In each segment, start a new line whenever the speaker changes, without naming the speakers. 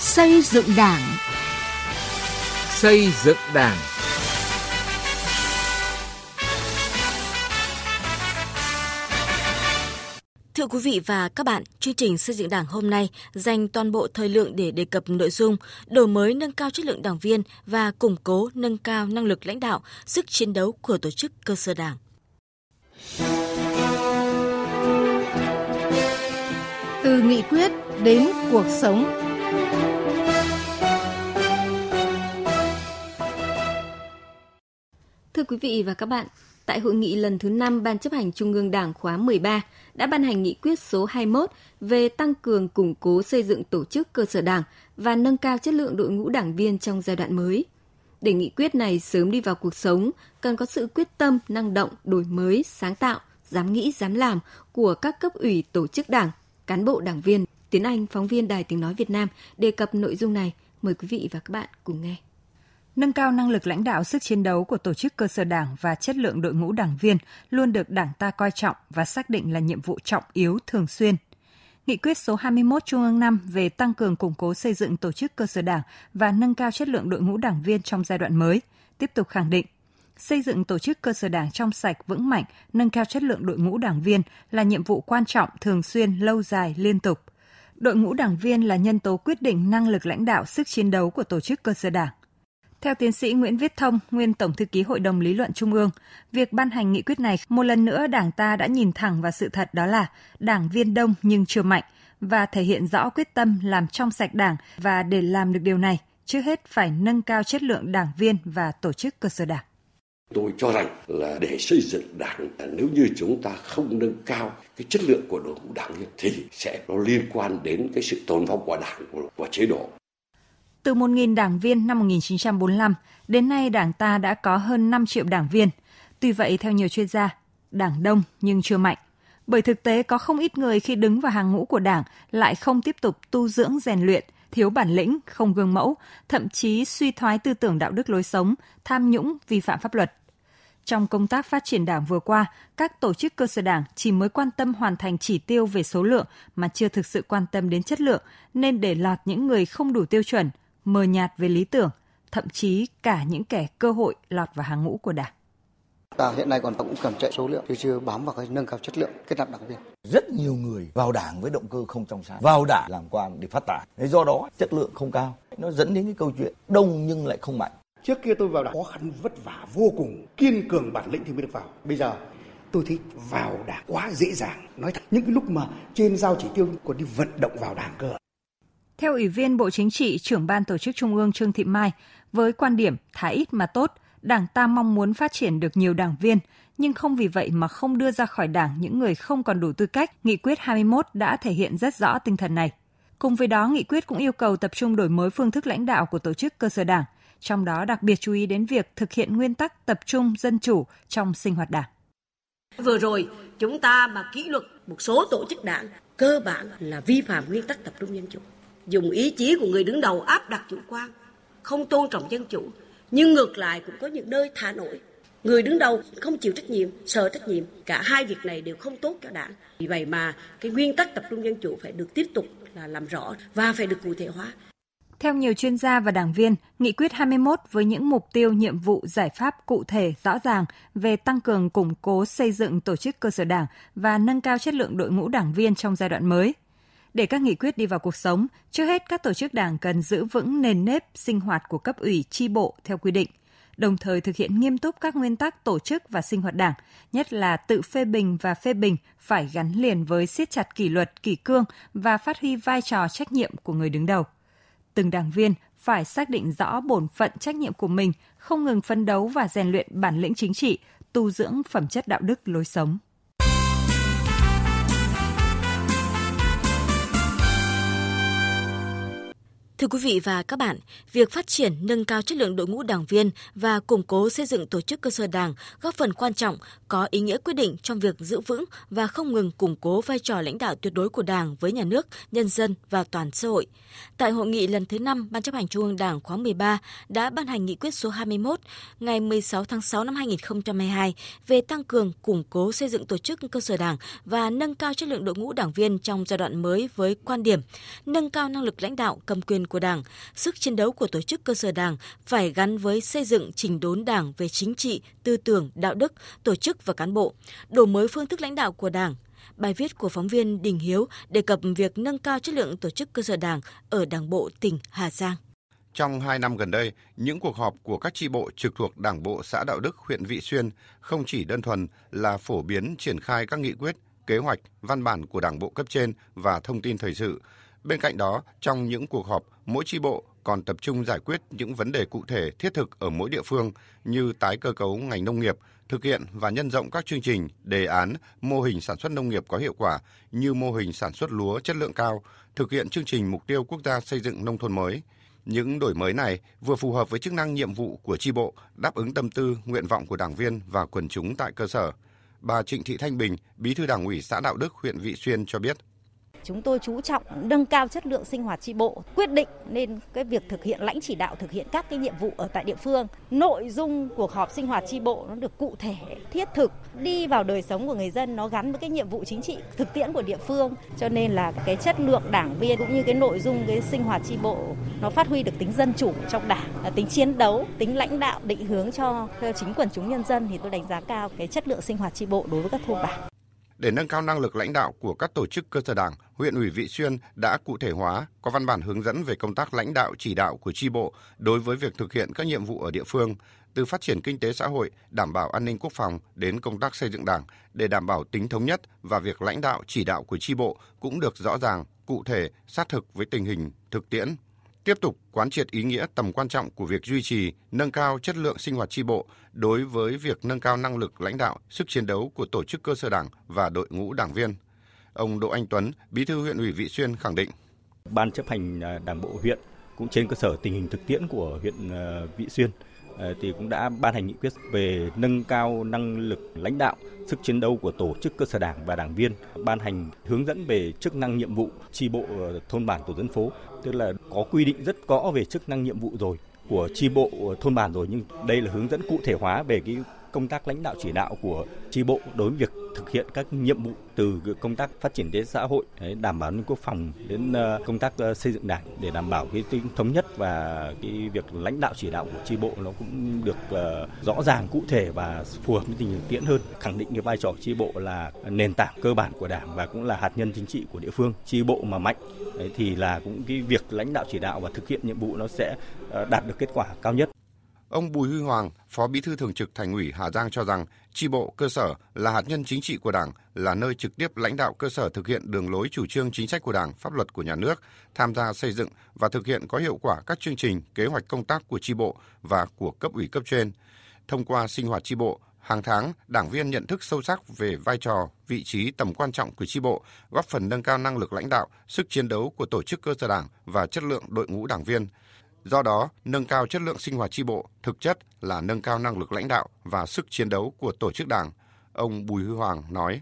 Xây dựng Đảng.
Xây dựng Đảng.
Thưa quý vị và các bạn, chương trình xây dựng Đảng hôm nay dành toàn bộ thời lượng để đề cập nội dung đổi mới nâng cao chất lượng đảng viên và củng cố nâng cao năng lực lãnh đạo, sức chiến đấu của tổ chức cơ sở Đảng.
Từ nghị quyết đến cuộc sống.
Quý vị và các bạn, tại hội nghị lần thứ 5 Ban chấp hành Trung ương Đảng khóa 13 đã ban hành nghị quyết số 21 về tăng cường củng cố xây dựng tổ chức cơ sở đảng và nâng cao chất lượng đội ngũ đảng viên trong giai đoạn mới. Để nghị quyết này sớm đi vào cuộc sống, cần có sự quyết tâm, năng động, đổi mới, sáng tạo, dám nghĩ, dám làm của các cấp ủy tổ chức đảng, cán bộ đảng viên. Tiến Anh, phóng viên Đài Tiếng Nói Việt Nam đề cập nội dung này. Mời quý vị và các bạn cùng nghe
nâng cao năng lực lãnh đạo sức chiến đấu của tổ chức cơ sở đảng và chất lượng đội ngũ đảng viên luôn được đảng ta coi trọng và xác định là nhiệm vụ trọng yếu thường xuyên. Nghị quyết số 21 Trung ương 5 về tăng cường củng cố xây dựng tổ chức cơ sở đảng và nâng cao chất lượng đội ngũ đảng viên trong giai đoạn mới, tiếp tục khẳng định xây dựng tổ chức cơ sở đảng trong sạch vững mạnh, nâng cao chất lượng đội ngũ đảng viên là nhiệm vụ quan trọng thường xuyên, lâu dài, liên tục. Đội ngũ đảng viên là nhân tố quyết định năng lực lãnh đạo sức chiến đấu của tổ chức cơ sở đảng theo tiến sĩ Nguyễn Viết Thông, nguyên Tổng thư ký Hội đồng Lý luận Trung ương, việc ban hành nghị quyết này một lần nữa Đảng ta đã nhìn thẳng vào sự thật đó là đảng viên đông nhưng chưa mạnh và thể hiện rõ quyết tâm làm trong sạch đảng và để làm được điều này, trước hết phải nâng cao chất lượng đảng viên và tổ chức cơ sở đảng.
Tôi cho rằng là để xây dựng đảng nếu như chúng ta không nâng cao cái chất lượng của đội ngũ đảng viên thì sẽ nó liên quan đến cái sự tồn vong của đảng của, của chế độ
từ 1.000 đảng viên năm 1945, đến nay đảng ta đã có hơn 5 triệu đảng viên. Tuy vậy, theo nhiều chuyên gia, đảng đông nhưng chưa mạnh. Bởi thực tế có không ít người khi đứng vào hàng ngũ của đảng lại không tiếp tục tu dưỡng rèn luyện, thiếu bản lĩnh, không gương mẫu, thậm chí suy thoái tư tưởng đạo đức lối sống, tham nhũng, vi phạm pháp luật. Trong công tác phát triển đảng vừa qua, các tổ chức cơ sở đảng chỉ mới quan tâm hoàn thành chỉ tiêu về số lượng mà chưa thực sự quan tâm đến chất lượng, nên để lọt những người không đủ tiêu chuẩn, mờ nhạt về lý tưởng, thậm chí cả những kẻ cơ hội lọt vào hàng ngũ của Đảng.
Ta hiện nay còn cũng cầm chạy số lượng chứ chưa bám vào cái nâng cao chất lượng kết nạp đảng viên.
Rất nhiều người vào đảng với động cơ không trong sáng, vào đảng làm quan để phát tài. Thế do đó chất lượng không cao, nó dẫn đến cái câu chuyện đông nhưng lại không mạnh.
Trước kia tôi vào đảng khó khăn vất vả vô cùng, kiên cường bản lĩnh thì mới được vào. Bây giờ tôi thấy vào đảng quá dễ dàng. Nói thật, những cái lúc mà trên giao chỉ tiêu còn đi vận động vào đảng cơ.
Theo Ủy viên Bộ Chính trị, trưởng ban tổ chức Trung ương Trương Thị Mai, với quan điểm thả ít mà tốt, Đảng ta mong muốn phát triển được nhiều đảng viên, nhưng không vì vậy mà không đưa ra khỏi Đảng những người không còn đủ tư cách, Nghị quyết 21 đã thể hiện rất rõ tinh thần này. Cùng với đó, nghị quyết cũng yêu cầu tập trung đổi mới phương thức lãnh đạo của tổ chức cơ sở Đảng, trong đó đặc biệt chú ý đến việc thực hiện nguyên tắc tập trung dân chủ trong sinh hoạt Đảng.
Vừa rồi, chúng ta mà kỷ luật một số tổ chức đảng cơ bản là vi phạm nguyên tắc tập trung dân chủ dùng ý chí của người đứng đầu áp đặt chủ quan, không tôn trọng dân chủ. Nhưng ngược lại cũng có những nơi thả nổi. Người đứng đầu không chịu trách nhiệm, sợ trách nhiệm. Cả hai việc này đều không tốt cho đảng. Vì vậy mà cái nguyên tắc tập trung dân chủ phải được tiếp tục là làm rõ và phải được cụ thể hóa.
Theo nhiều chuyên gia và đảng viên, Nghị quyết 21 với những mục tiêu, nhiệm vụ, giải pháp cụ thể, rõ ràng về tăng cường củng cố xây dựng tổ chức cơ sở đảng và nâng cao chất lượng đội ngũ đảng viên trong giai đoạn mới – để các nghị quyết đi vào cuộc sống, trước hết các tổ chức đảng cần giữ vững nền nếp sinh hoạt của cấp ủy chi bộ theo quy định, đồng thời thực hiện nghiêm túc các nguyên tắc tổ chức và sinh hoạt đảng, nhất là tự phê bình và phê bình phải gắn liền với siết chặt kỷ luật, kỷ cương và phát huy vai trò trách nhiệm của người đứng đầu. Từng đảng viên phải xác định rõ bổn phận trách nhiệm của mình, không ngừng phấn đấu và rèn luyện bản lĩnh chính trị, tu dưỡng phẩm chất đạo đức lối sống.
Thưa quý vị và các bạn, việc phát triển nâng cao chất lượng đội ngũ đảng viên và củng cố xây dựng tổ chức cơ sở đảng góp phần quan trọng, có ý nghĩa quyết định trong việc giữ vững và không ngừng củng cố vai trò lãnh đạo tuyệt đối của Đảng với nhà nước, nhân dân và toàn xã hội. Tại hội nghị lần thứ 5 Ban chấp hành Trung ương Đảng khóa 13 đã ban hành nghị quyết số 21 ngày 16 tháng 6 năm 2022 về tăng cường củng cố xây dựng tổ chức cơ sở Đảng và nâng cao chất lượng đội ngũ đảng viên trong giai đoạn mới với quan điểm nâng cao năng lực lãnh đạo cầm quyền của Đảng, sức chiến đấu của tổ chức cơ sở Đảng phải gắn với xây dựng chỉnh đốn Đảng về chính trị, tư tưởng, đạo đức, tổ chức và cán bộ, đổi mới phương thức lãnh đạo của Đảng, Bài viết của phóng viên Đình Hiếu đề cập việc nâng cao chất lượng tổ chức cơ sở đảng ở Đảng bộ tỉnh Hà Giang.
Trong hai năm gần đây, những cuộc họp của các tri bộ trực thuộc Đảng bộ xã Đạo Đức, huyện Vị Xuyên không chỉ đơn thuần là phổ biến triển khai các nghị quyết, kế hoạch, văn bản của Đảng bộ cấp trên và thông tin thời sự. Bên cạnh đó, trong những cuộc họp, mỗi tri bộ còn tập trung giải quyết những vấn đề cụ thể thiết thực ở mỗi địa phương như tái cơ cấu ngành nông nghiệp, thực hiện và nhân rộng các chương trình, đề án, mô hình sản xuất nông nghiệp có hiệu quả như mô hình sản xuất lúa chất lượng cao, thực hiện chương trình mục tiêu quốc gia xây dựng nông thôn mới. Những đổi mới này vừa phù hợp với chức năng nhiệm vụ của tri bộ, đáp ứng tâm tư, nguyện vọng của đảng viên và quần chúng tại cơ sở. Bà Trịnh Thị Thanh Bình, Bí thư Đảng ủy xã Đạo Đức, huyện Vị Xuyên cho biết.
Chúng tôi chú trọng nâng cao chất lượng sinh hoạt tri bộ, quyết định nên cái việc thực hiện lãnh chỉ đạo thực hiện các cái nhiệm vụ ở tại địa phương. Nội dung cuộc họp sinh hoạt tri bộ nó được cụ thể, thiết thực, đi vào đời sống của người dân nó gắn với cái nhiệm vụ chính trị thực tiễn của địa phương. Cho nên là cái chất lượng đảng viên cũng như cái nội dung cái sinh hoạt tri bộ nó phát huy được tính dân chủ trong đảng, tính chiến đấu, tính lãnh đạo định hướng cho chính quần chúng nhân dân thì tôi đánh giá cao cái chất lượng sinh hoạt tri bộ đối với các thôn bản.
Để nâng cao năng lực lãnh đạo của các tổ chức cơ sở đảng, huyện ủy Vị Xuyên đã cụ thể hóa, có văn bản hướng dẫn về công tác lãnh đạo chỉ đạo của tri bộ đối với việc thực hiện các nhiệm vụ ở địa phương, từ phát triển kinh tế xã hội, đảm bảo an ninh quốc phòng đến công tác xây dựng đảng để đảm bảo tính thống nhất và việc lãnh đạo chỉ đạo của tri bộ cũng được rõ ràng, cụ thể, sát thực với tình hình thực tiễn tiếp tục quán triệt ý nghĩa tầm quan trọng của việc duy trì, nâng cao chất lượng sinh hoạt tri bộ đối với việc nâng cao năng lực lãnh đạo, sức chiến đấu của tổ chức cơ sở đảng và đội ngũ đảng viên. Ông Đỗ Anh Tuấn, Bí thư huyện ủy Vị Xuyên khẳng định.
Ban chấp hành Đảng bộ huyện cũng trên cơ sở tình hình thực tiễn của huyện ờ, Vị Xuyên Ờ, thì cũng đã ban hành nghị quyết về nâng cao năng lực lãnh đạo, sức chiến đấu của tổ chức cơ sở đảng và đảng viên, ban hành hướng dẫn về chức năng nhiệm vụ tri bộ ờ, thôn bản tổ dân phố, tức là có quy định rất rõ về chức năng nhiệm vụ rồi của tri bộ ờ, thôn bản rồi nhưng đây là hướng dẫn cụ thể hóa về cái công tác lãnh đạo chỉ đạo của tri bộ đối với việc thực hiện các nhiệm vụ từ công tác phát triển kinh tế xã hội, đảm bảo an ninh quốc phòng đến ờ, công tác ờ, xây dựng đảng để đảm bảo cái tính thống nhất và cái việc lãnh đạo chỉ đạo của tri bộ nó cũng được ờ, rõ ràng cụ thể và phù hợp với tình hình tiễn hơn. Khẳng định cái vai trò tri bộ là nền tảng cơ bản của đảng và cũng là hạt nhân chính trị của địa phương. Tri bộ mà mạnh thì là cũng cái việc lãnh đạo chỉ đạo và thực hiện nhiệm vụ nó sẽ đạt được kết quả cao nhất.
Ông Bùi Huy Hoàng, Phó Bí thư Thường trực Thành ủy Hà Giang cho rằng, tri bộ cơ sở là hạt nhân chính trị của Đảng, là nơi trực tiếp lãnh đạo cơ sở thực hiện đường lối chủ trương chính sách của Đảng, pháp luật của nhà nước, tham gia xây dựng và thực hiện có hiệu quả các chương trình, kế hoạch công tác của tri bộ và của cấp ủy cấp trên. Thông qua sinh hoạt tri bộ, hàng tháng, đảng viên nhận thức sâu sắc về vai trò, vị trí, tầm quan trọng của tri bộ, góp phần nâng cao năng lực lãnh đạo, sức chiến đấu của tổ chức cơ sở đảng và chất lượng đội ngũ đảng viên – Do đó, nâng cao chất lượng sinh hoạt tri bộ thực chất là nâng cao năng lực lãnh đạo và sức chiến đấu của tổ chức đảng, ông Bùi Huy Hoàng nói.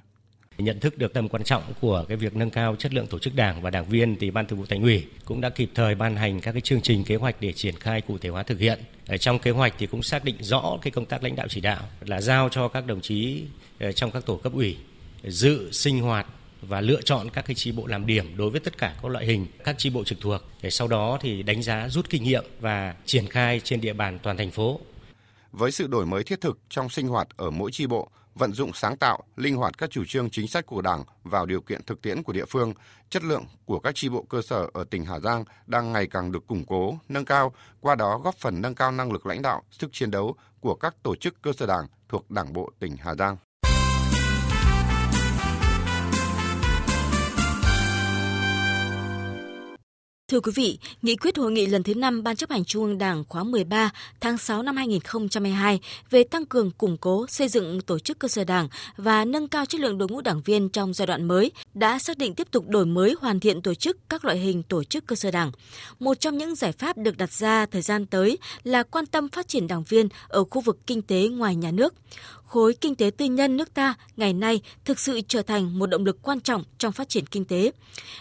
Nhận thức được tầm quan trọng của cái việc nâng cao chất lượng tổ chức đảng và đảng viên thì Ban Thường vụ Thành ủy cũng đã kịp thời ban hành các cái chương trình kế hoạch để triển khai cụ thể hóa thực hiện. Ở trong kế hoạch thì cũng xác định rõ cái công tác lãnh đạo chỉ đạo là giao cho các đồng chí ờ, trong các tổ cấp ủy dự sinh hoạt và lựa chọn các cái chi bộ làm điểm đối với tất cả các loại hình các chi bộ trực thuộc để sau đó thì đánh giá rút kinh nghiệm và triển khai trên địa bàn toàn thành phố.
Với sự đổi mới thiết thực trong sinh hoạt ở mỗi chi bộ, vận dụng sáng tạo, linh hoạt các chủ trương chính sách của Đảng vào điều kiện thực tiễn của địa phương, chất lượng của các chi bộ cơ sở ở tỉnh Hà Giang đang ngày càng được củng cố, nâng cao, qua đó góp phần nâng cao năng lực lãnh đạo, sức chiến đấu của các tổ chức cơ sở Đảng thuộc Đảng bộ tỉnh Hà Giang.
Thưa quý vị, nghị quyết hội nghị lần thứ 5 Ban chấp hành Trung ương Đảng khóa 13 tháng 6 năm 2022 về tăng cường củng cố xây dựng tổ chức cơ sở Đảng và nâng cao chất lượng đội ngũ đảng viên trong giai đoạn mới đã xác định tiếp tục đổi mới hoàn thiện tổ chức các loại hình tổ chức cơ sở Đảng. Một trong những giải pháp được đặt ra thời gian tới là quan tâm phát triển đảng viên ở khu vực kinh tế ngoài nhà nước khối kinh tế tư nhân nước ta ngày nay thực sự trở thành một động lực quan trọng trong phát triển kinh tế.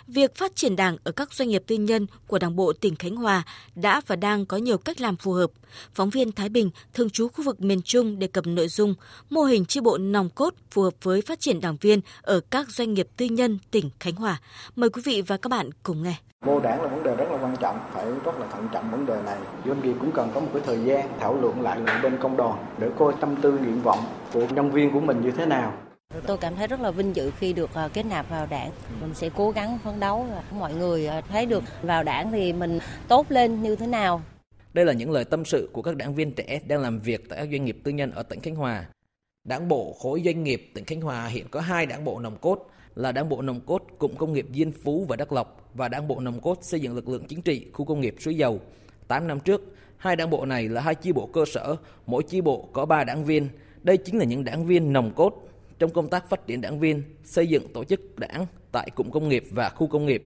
Việc phát triển đảng ở các doanh nghiệp tư nhân của Đảng bộ tỉnh Khánh Hòa đã và đang có nhiều cách làm phù hợp. Phóng viên Thái Bình, thường trú khu vực miền Trung đề cập nội dung mô hình chi bộ nòng cốt phù hợp với phát triển đảng viên ở các doanh nghiệp tư nhân tỉnh Khánh Hòa. Mời quý vị và các bạn cùng nghe.
Mô đảng là vấn đề rất là quan trọng, phải rất là thận trọng vấn đề này. Doanh nghiệp cũng cần có một cái thời gian thảo luận lại bên công đoàn để coi tâm tư nguyện vọng của nhân viên của mình như thế nào.
Tôi cảm thấy rất là vinh dự khi được à, kết nạp vào đảng. Mình sẽ cố gắng phấn đấu mọi người à, thấy được vào đảng thì mình tốt lên như thế nào.
Đây là những lời tâm sự của các đảng viên trẻ đang làm việc tại các doanh nghiệp tư nhân ở tỉnh Khánh Hòa. Đảng bộ khối doanh nghiệp tỉnh Khánh Hòa hiện có hai đảng bộ nòng cốt là đảng bộ nòng cốt cụm công nghiệp Diên Phú và Đắk Lộc và đảng bộ nòng cốt xây dựng lực lượng chính trị khu công nghiệp Suối Dầu. 8 năm trước, hai đảng bộ này là hai chi bộ cơ sở, mỗi chi bộ có 3 đảng viên. Đây chính là những đảng viên nòng cốt trong công tác phát triển đảng viên, xây dựng tổ chức đảng tại cụm công nghiệp và khu công nghiệp.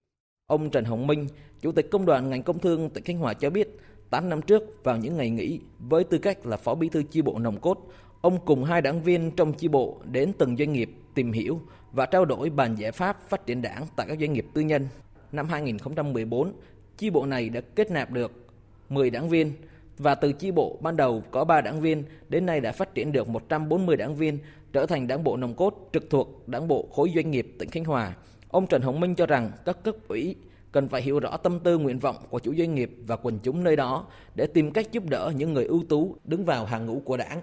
Ông Trần Hồng Minh, Chủ tịch Công đoàn ngành công thương tỉnh Khánh Hòa cho biết, 8 năm trước vào những ngày nghỉ với tư cách là phó bí thư chi bộ nòng cốt, ông cùng hai đảng viên trong chi bộ đến từng doanh nghiệp tìm hiểu và trao đổi bàn giải pháp phát triển đảng tại các doanh nghiệp tư nhân. Năm 2014, chi bộ này đã kết nạp được 10 đảng viên và từ chi bộ ban đầu có 3 đảng viên đến nay đã phát triển được 140 đảng viên trở thành đảng bộ nòng cốt trực thuộc đảng bộ khối doanh nghiệp tỉnh Khánh Hòa. Ông Trần Hồng Minh cho rằng các cấp ủy cần phải hiểu rõ tâm tư nguyện vọng của chủ doanh nghiệp và quần chúng nơi đó để tìm cách giúp đỡ những người ưu tú đứng vào hàng ngũ của đảng.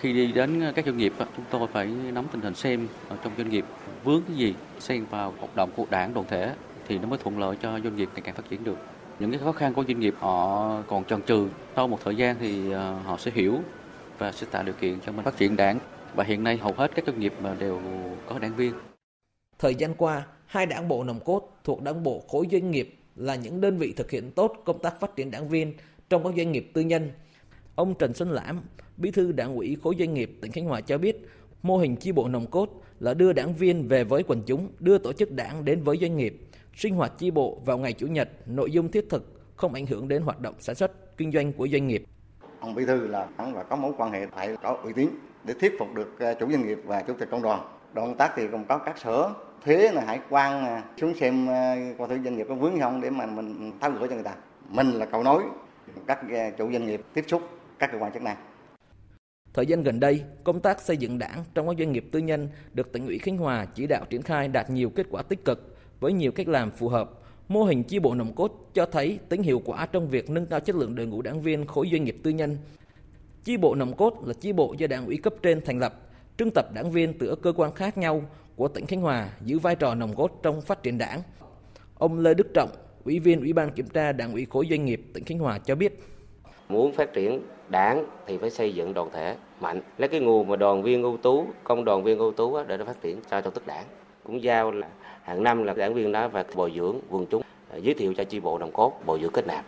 Khi đi đến các doanh nghiệp, chúng tôi phải nắm tình hình xem ở trong doanh nghiệp vướng cái gì, xen vào hoạt động của đảng đoàn thể thì nó mới thuận lợi cho doanh nghiệp ngày càng phát triển được. Những cái khó khăn của doanh nghiệp họ còn chần chừ sau một thời gian thì ờ, họ sẽ hiểu và sẽ tạo điều kiện cho mình phát triển đảng. Và hiện nay hầu hết các doanh nghiệp mà đều có đảng viên.
Thời gian qua, hai đảng bộ nòng cốt thuộc đảng bộ khối doanh nghiệp là những đơn vị thực hiện tốt công tác phát triển đảng viên trong các doanh nghiệp tư nhân. Ông Trần Xuân Lãm, Bí thư Đảng ủy khối doanh nghiệp tỉnh Khánh Hòa cho biết, mô hình chi bộ nòng cốt là đưa đảng viên về với quần chúng, đưa tổ chức đảng đến với doanh nghiệp, sinh hoạt chi bộ vào ngày chủ nhật, nội dung thiết thực, không ảnh hưởng đến hoạt động sản xuất, kinh doanh của doanh nghiệp.
Ông Bí thư là hắn và có mối quan hệ phải có uy tín để thuyết phục được à, chủ doanh nghiệp và chủ tịch công đoàn. Đoàn tác thì còn có các sở thuế là hải quan à, xuống xem à, qua thử doanh nghiệp có vướng không để mà mình tháo gỡ cho người ta. Mình là cầu nối các chủ doanh nghiệp tiếp xúc các cơ quan chức năng.
Thời gian gần đây, công tác xây dựng đảng trong các doanh nghiệp tư nhân được tỉnh ủy Khánh Hòa chỉ đạo triển khai đạt nhiều kết quả tích cực với nhiều cách làm phù hợp. Mô hình chi bộ nòng cốt cho thấy tính hiệu quả trong việc nâng cao chất lượng đội ngũ đảng viên khối doanh nghiệp tư nhân. Chi bộ nòng cốt là chi bộ do đảng ủy cấp trên thành lập, trưng tập đảng viên từ cơ quan khác nhau của tỉnh Khánh Hòa giữ vai trò nòng cốt trong phát triển đảng. Ông Lê Đức Trọng, Ủy viên Ủy ban Kiểm tra Đảng ủy khối doanh nghiệp tỉnh Khánh Hòa cho biết.
Muốn phát triển đảng thì phải xây dựng đoàn thể mạnh lấy cái nguồn mà đoàn viên ưu tú công đoàn viên ưu tú để nó phát triển cho trong tức đảng cũng giao là hàng năm là đảng viên đó và bồi dưỡng quần chúng à, giới thiệu cho chi bộ đồng cốt bồi dưỡng kết nạp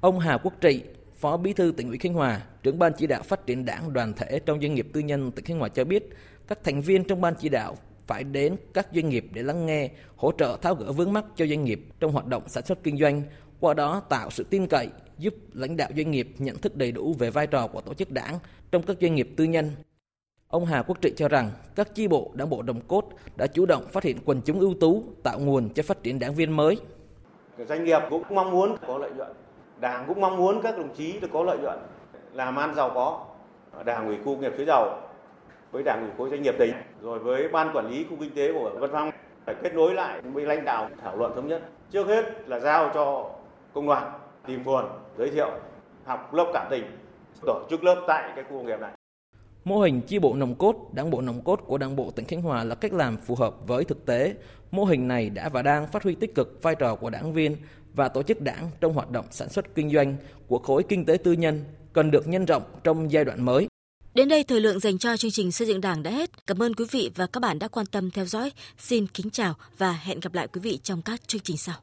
ông Hà Quốc Trị Phó Bí thư tỉnh ủy Khánh Hòa, trưởng ban chỉ đạo phát triển đảng đoàn thể trong doanh nghiệp tư nhân tỉnh Khánh Hòa cho biết, các thành viên trong ban chỉ đạo phải đến các doanh nghiệp để lắng nghe, hỗ trợ tháo gỡ vướng mắc cho doanh nghiệp trong hoạt động sản xuất kinh doanh, qua đó tạo sự tin cậy, giúp lãnh đạo doanh nghiệp nhận thức đầy đủ về vai trò của tổ chức đảng trong các doanh nghiệp tư nhân. Ông Hà Quốc Trị cho rằng các chi bộ đảng bộ đồng cốt đã chủ động phát hiện quần chúng ưu tú, tạo nguồn cho phát triển đảng viên mới.
Doanh nghiệp cũng mong muốn có lợi nhuận, đảng cũng mong muốn các đồng chí được có lợi nhuận, làm ăn giàu có. Đảng ủy khu công nghiệp phía giàu với đảng ủy khối doanh nghiệp tỉnh rồi với ban quản lý khu kinh tế của Vân Phong phải kết nối lại với lãnh đạo thảo luận thống nhất. Trước hết là giao cho công đoàn tìm nguồn giới thiệu học lớp cảm tình tổ chức lớp tại cái khu công nghiệp này
Mô hình chi bộ nòng cốt, đảng bộ nòng cốt của đảng bộ tỉnh Khánh Hòa là cách làm phù hợp với thực tế. Mô hình này đã và đang phát huy tích cực vai trò của đảng viên và tổ chức đảng trong hoạt động sản xuất kinh doanh của khối kinh tế tư nhân cần được nhân rộng trong giai đoạn mới.
Đến đây thời lượng dành cho chương trình xây dựng Đảng đã hết. Cảm ơn quý vị và các bạn đã quan tâm theo dõi. Xin kính chào và hẹn gặp lại quý vị trong các chương trình sau.